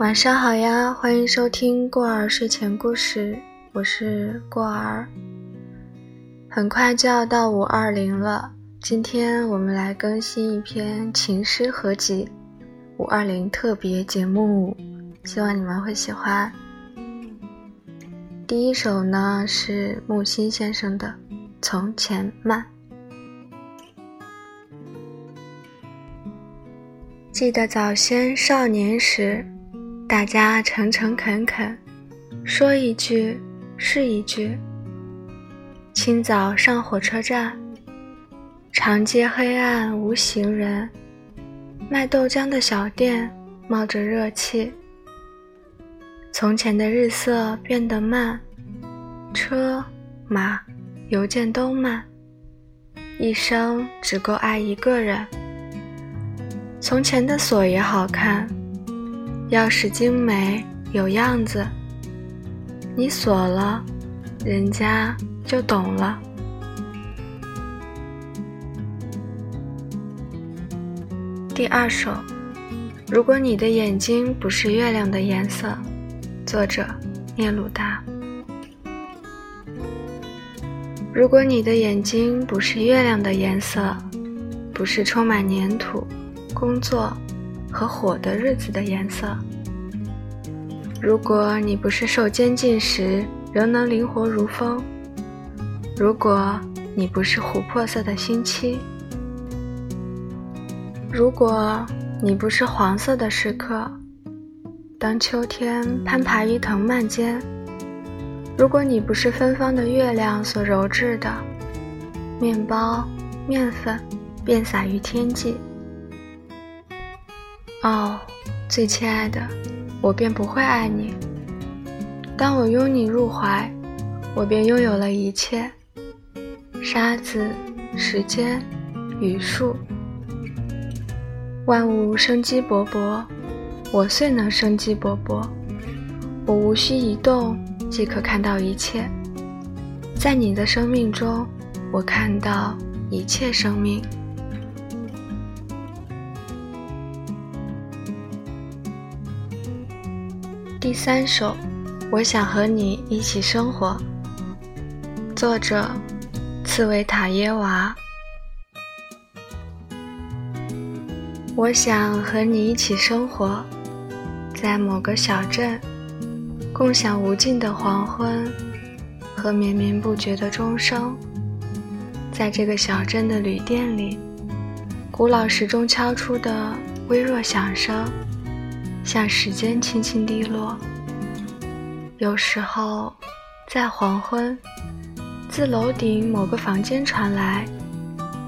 晚上好呀，欢迎收听过儿睡前故事，我是过儿。很快就要到五二零了，今天我们来更新一篇情诗合集，五二零特别节目，希望你们会喜欢。第一首呢是木心先生的《从前慢》。记得早先少年时，大家诚诚恳恳，说一句是一句。清早上火车站，长街黑暗无行人，卖豆浆的小店冒着热气。从前的日色变得慢，车马邮件都慢，一生只够爱一个人。从前的锁也好看，钥匙精美有样子。你锁了，人家就懂了。第二首，如果你的眼睛不是月亮的颜色，作者聂鲁达。如果你的眼睛不是月亮的颜色，不是充满粘土。工作和火的日子的颜色。如果你不是受监禁时仍能灵活如风，如果你不是琥珀色的星期，如果你不是黄色的时刻，当秋天攀爬于藤蔓间，如果你不是芬芳的月亮所揉制的面包、面粉，遍洒于天际。哦，最亲爱的，我便不会爱你。当我拥你入怀，我便拥有了一切：沙子、时间、雨树，万物生机勃勃，我遂能生机勃勃。我无需移动即可看到一切，在你的生命中，我看到一切生命。第三首，我想和你一起生活。作者：茨维塔耶娃。我想和你一起生活，在某个小镇，共享无尽的黄昏和绵绵不绝的钟声。在这个小镇的旅店里，古老时钟敲出的微弱响声。像时间轻轻滴落。有时候，在黄昏，自楼顶某个房间传来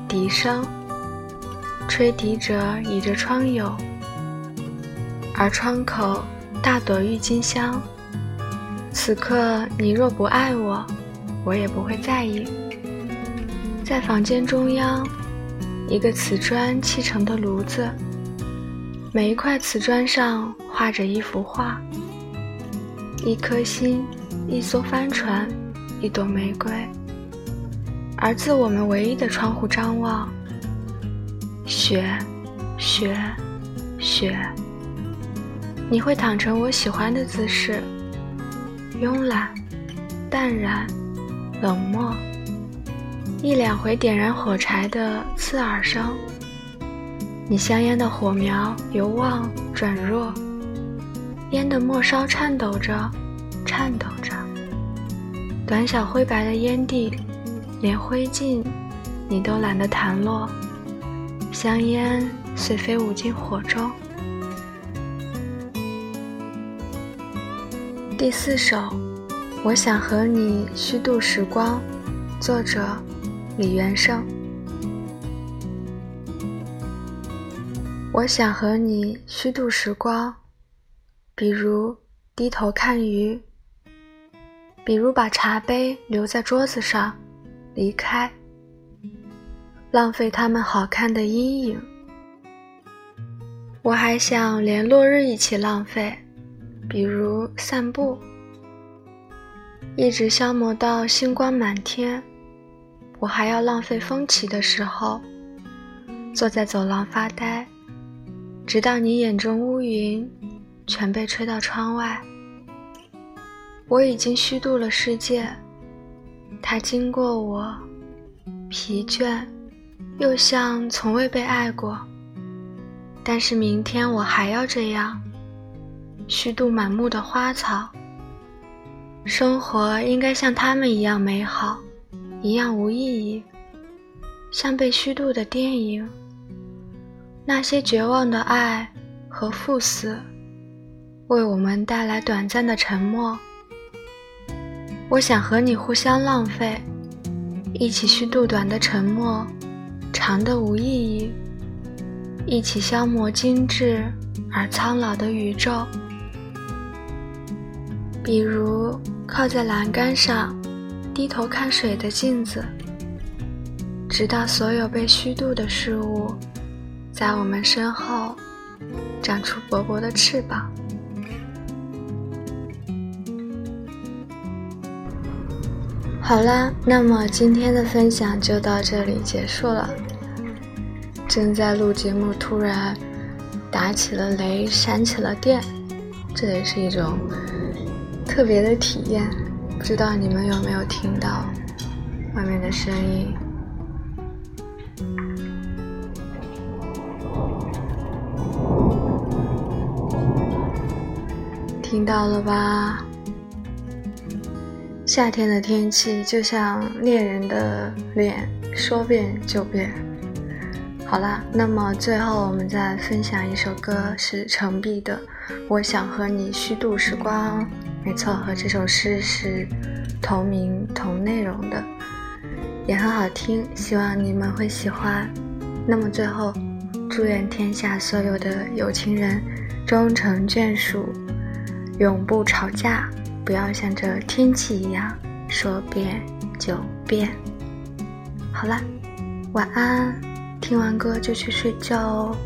笛声，吹笛者倚着窗牖，而窗口大朵郁金香。此刻你若不爱我，我也不会在意。在房间中央，一个瓷砖砌成的炉子。每一块瓷砖上画着一幅画，一颗心，一艘帆船，一朵玫瑰。而自我们唯一的窗户张望，雪，雪，雪。你会躺成我喜欢的姿势，慵懒，淡然，冷漠。一两回点燃火柴的刺耳声。你香烟的火苗由旺转弱，烟的末梢颤抖着，颤抖着。短小灰白的烟蒂，连灰烬你都懒得弹落，香烟随飞舞进火中。第四首，我想和你虚度时光，作者李元胜。我想和你虚度时光，比如低头看鱼，比如把茶杯留在桌子上，离开，浪费他们好看的阴影。我还想连落日一起浪费，比如散步，一直消磨到星光满天。我还要浪费风起的时候，坐在走廊发呆。直到你眼中乌云全被吹到窗外。我已经虚度了世界，它经过我，疲倦，又像从未被爱过。但是明天我还要这样，虚度满目的花草。生活应该像他们一样美好，一样无意义，像被虚度的电影。那些绝望的爱和赴死，为我们带来短暂的沉默。我想和你互相浪费，一起虚度短的沉默，长的无意义。一起消磨精致而苍老的宇宙，比如靠在栏杆上，低头看水的镜子，直到所有被虚度的事物，在我们身后长出薄薄的翅膀。好啦，那么今天的分享就到这里结束了。正在录节目，突然打起了雷，闪起了电，这也是一种特别的体验。不知道你们有没有听到外面的声音？听到了吧？夏天的天气就像恋人的脸，说变就变。好啦，那么最后我们再分享一首歌，是程璧的《我想和你虚度时光》。没错，和这首诗是同名同内容的，也很好听，希望你们会喜欢。那么最后，祝愿天下所有的有情人终成眷属，永不吵架，不要像这天气一样说变就变。好啦，晚安。听完歌就去睡觉哦。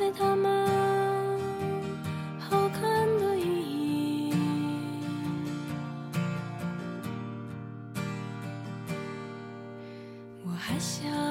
浪费他们好看的意义。我还想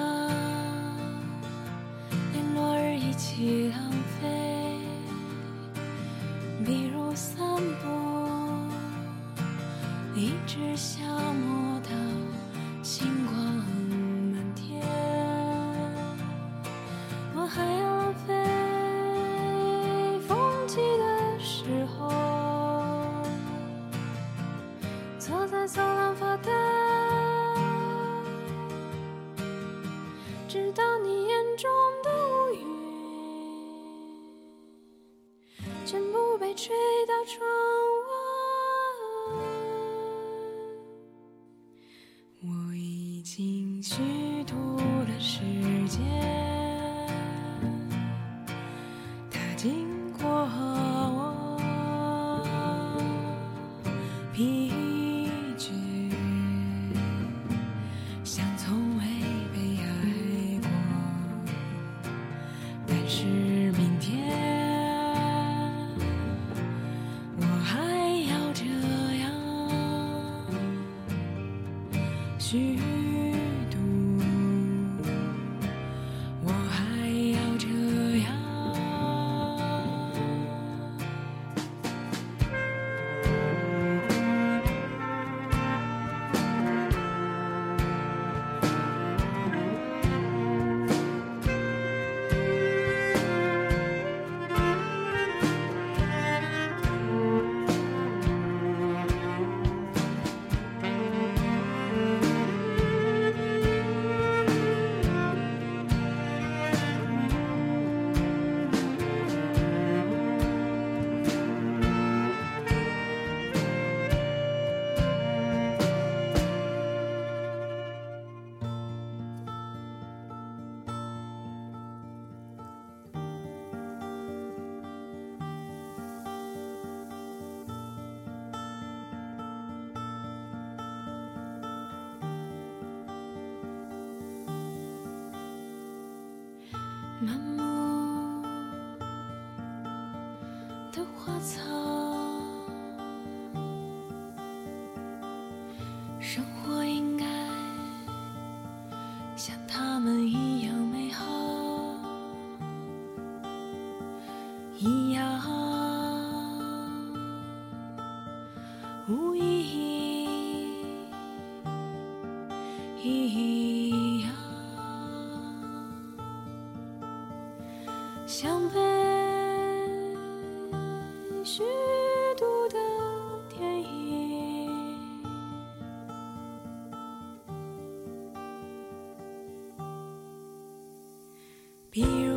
我在走廊发呆，直到你眼中的乌云全部被吹到窗外。我已经虚度了时间，它经过我。草。生活 Here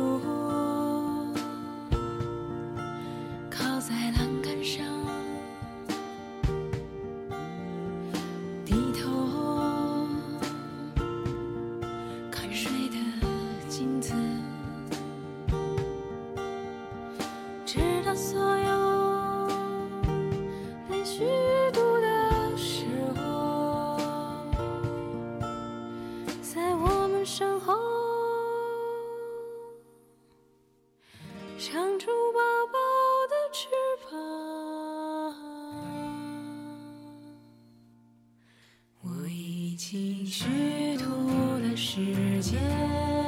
尽虚度的时间。